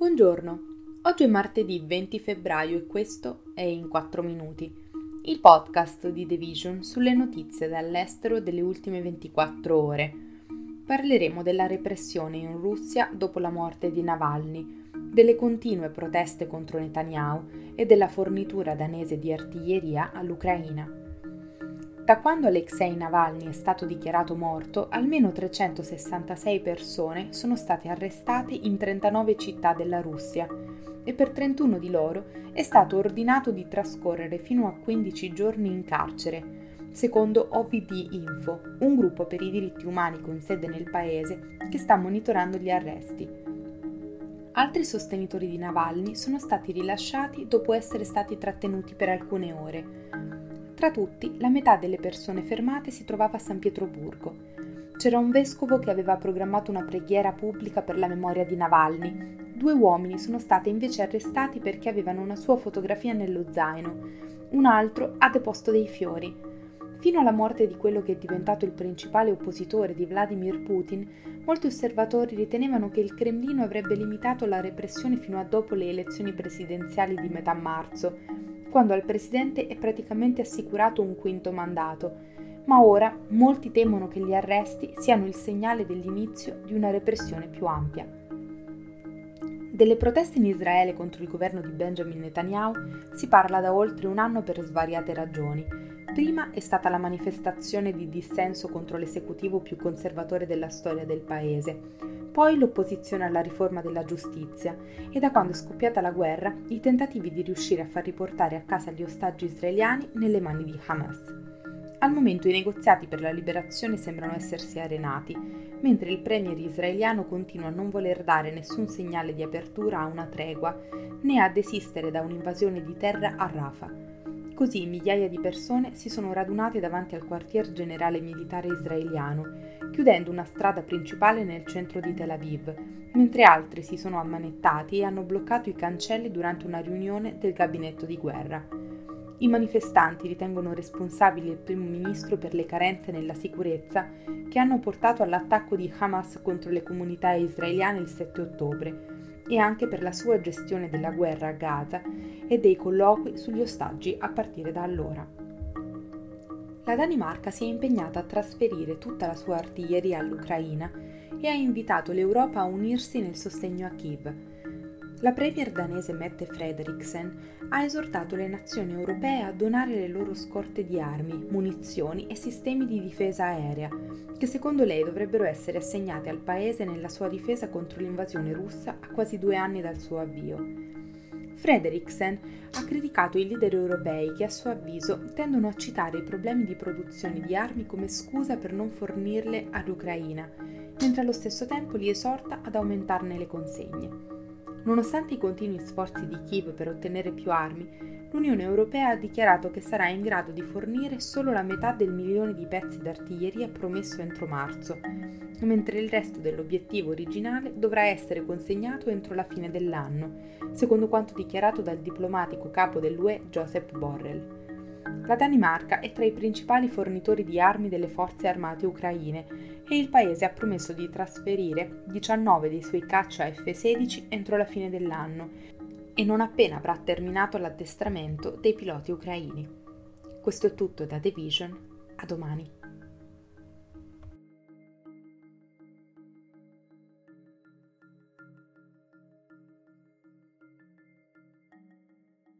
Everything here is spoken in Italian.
Buongiorno, oggi è martedì 20 febbraio e questo è In 4 Minuti, il podcast di The Vision sulle notizie dall'estero delle ultime 24 ore. Parleremo della repressione in Russia dopo la morte di Navalny, delle continue proteste contro Netanyahu e della fornitura danese di artiglieria all'Ucraina. Da quando Alexei Navalny è stato dichiarato morto, almeno 366 persone sono state arrestate in 39 città della Russia e per 31 di loro è stato ordinato di trascorrere fino a 15 giorni in carcere, secondo OVD Info, un gruppo per i diritti umani con sede nel paese che sta monitorando gli arresti. Altri sostenitori di Navalny sono stati rilasciati dopo essere stati trattenuti per alcune ore. Tra tutti, la metà delle persone fermate si trovava a San Pietroburgo. C'era un vescovo che aveva programmato una preghiera pubblica per la memoria di Navalny. Due uomini sono stati invece arrestati perché avevano una sua fotografia nello zaino. Un altro ha deposto dei fiori. Fino alla morte di quello che è diventato il principale oppositore di Vladimir Putin, molti osservatori ritenevano che il Cremlino avrebbe limitato la repressione fino a dopo le elezioni presidenziali di metà marzo, quando al presidente è praticamente assicurato un quinto mandato, ma ora molti temono che gli arresti siano il segnale dell'inizio di una repressione più ampia. Delle proteste in Israele contro il governo di Benjamin Netanyahu si parla da oltre un anno per svariate ragioni. Prima è stata la manifestazione di dissenso contro l'esecutivo più conservatore della storia del paese, poi l'opposizione alla riforma della giustizia e da quando è scoppiata la guerra i tentativi di riuscire a far riportare a casa gli ostaggi israeliani nelle mani di Hamas. Al momento i negoziati per la liberazione sembrano essersi arenati, mentre il premier israeliano continua a non voler dare nessun segnale di apertura a una tregua né a desistere da un'invasione di terra a Rafah. Così migliaia di persone si sono radunate davanti al quartier generale militare israeliano, chiudendo una strada principale nel centro di Tel Aviv, mentre altri si sono ammanettati e hanno bloccato i cancelli durante una riunione del gabinetto di guerra. I manifestanti ritengono responsabile il primo ministro per le carenze nella sicurezza che hanno portato all'attacco di Hamas contro le comunità israeliane il 7 ottobre e anche per la sua gestione della guerra a Gaza e dei colloqui sugli ostaggi a partire da allora. La Danimarca si è impegnata a trasferire tutta la sua artiglieria all'Ucraina e ha invitato l'Europa a unirsi nel sostegno a Kiev, la premier danese Mette Frederiksen ha esortato le nazioni europee a donare le loro scorte di armi, munizioni e sistemi di difesa aerea, che secondo lei dovrebbero essere assegnate al paese nella sua difesa contro l'invasione russa a quasi due anni dal suo avvio. Frederiksen ha criticato i leader europei che a suo avviso tendono a citare i problemi di produzione di armi come scusa per non fornirle all'Ucraina, mentre allo stesso tempo li esorta ad aumentarne le consegne. Nonostante i continui sforzi di Kiev per ottenere più armi, l'Unione Europea ha dichiarato che sarà in grado di fornire solo la metà del milione di pezzi d'artiglieria promesso entro marzo, mentre il resto dell'obiettivo originale dovrà essere consegnato entro la fine dell'anno, secondo quanto dichiarato dal diplomatico capo dell'UE Joseph Borrell. La Danimarca è tra i principali fornitori di armi delle forze armate ucraine e il paese ha promesso di trasferire 19 dei suoi caccia F-16 entro la fine dell'anno e non appena avrà terminato l'addestramento dei piloti ucraini. Questo è tutto da The Vision, a domani.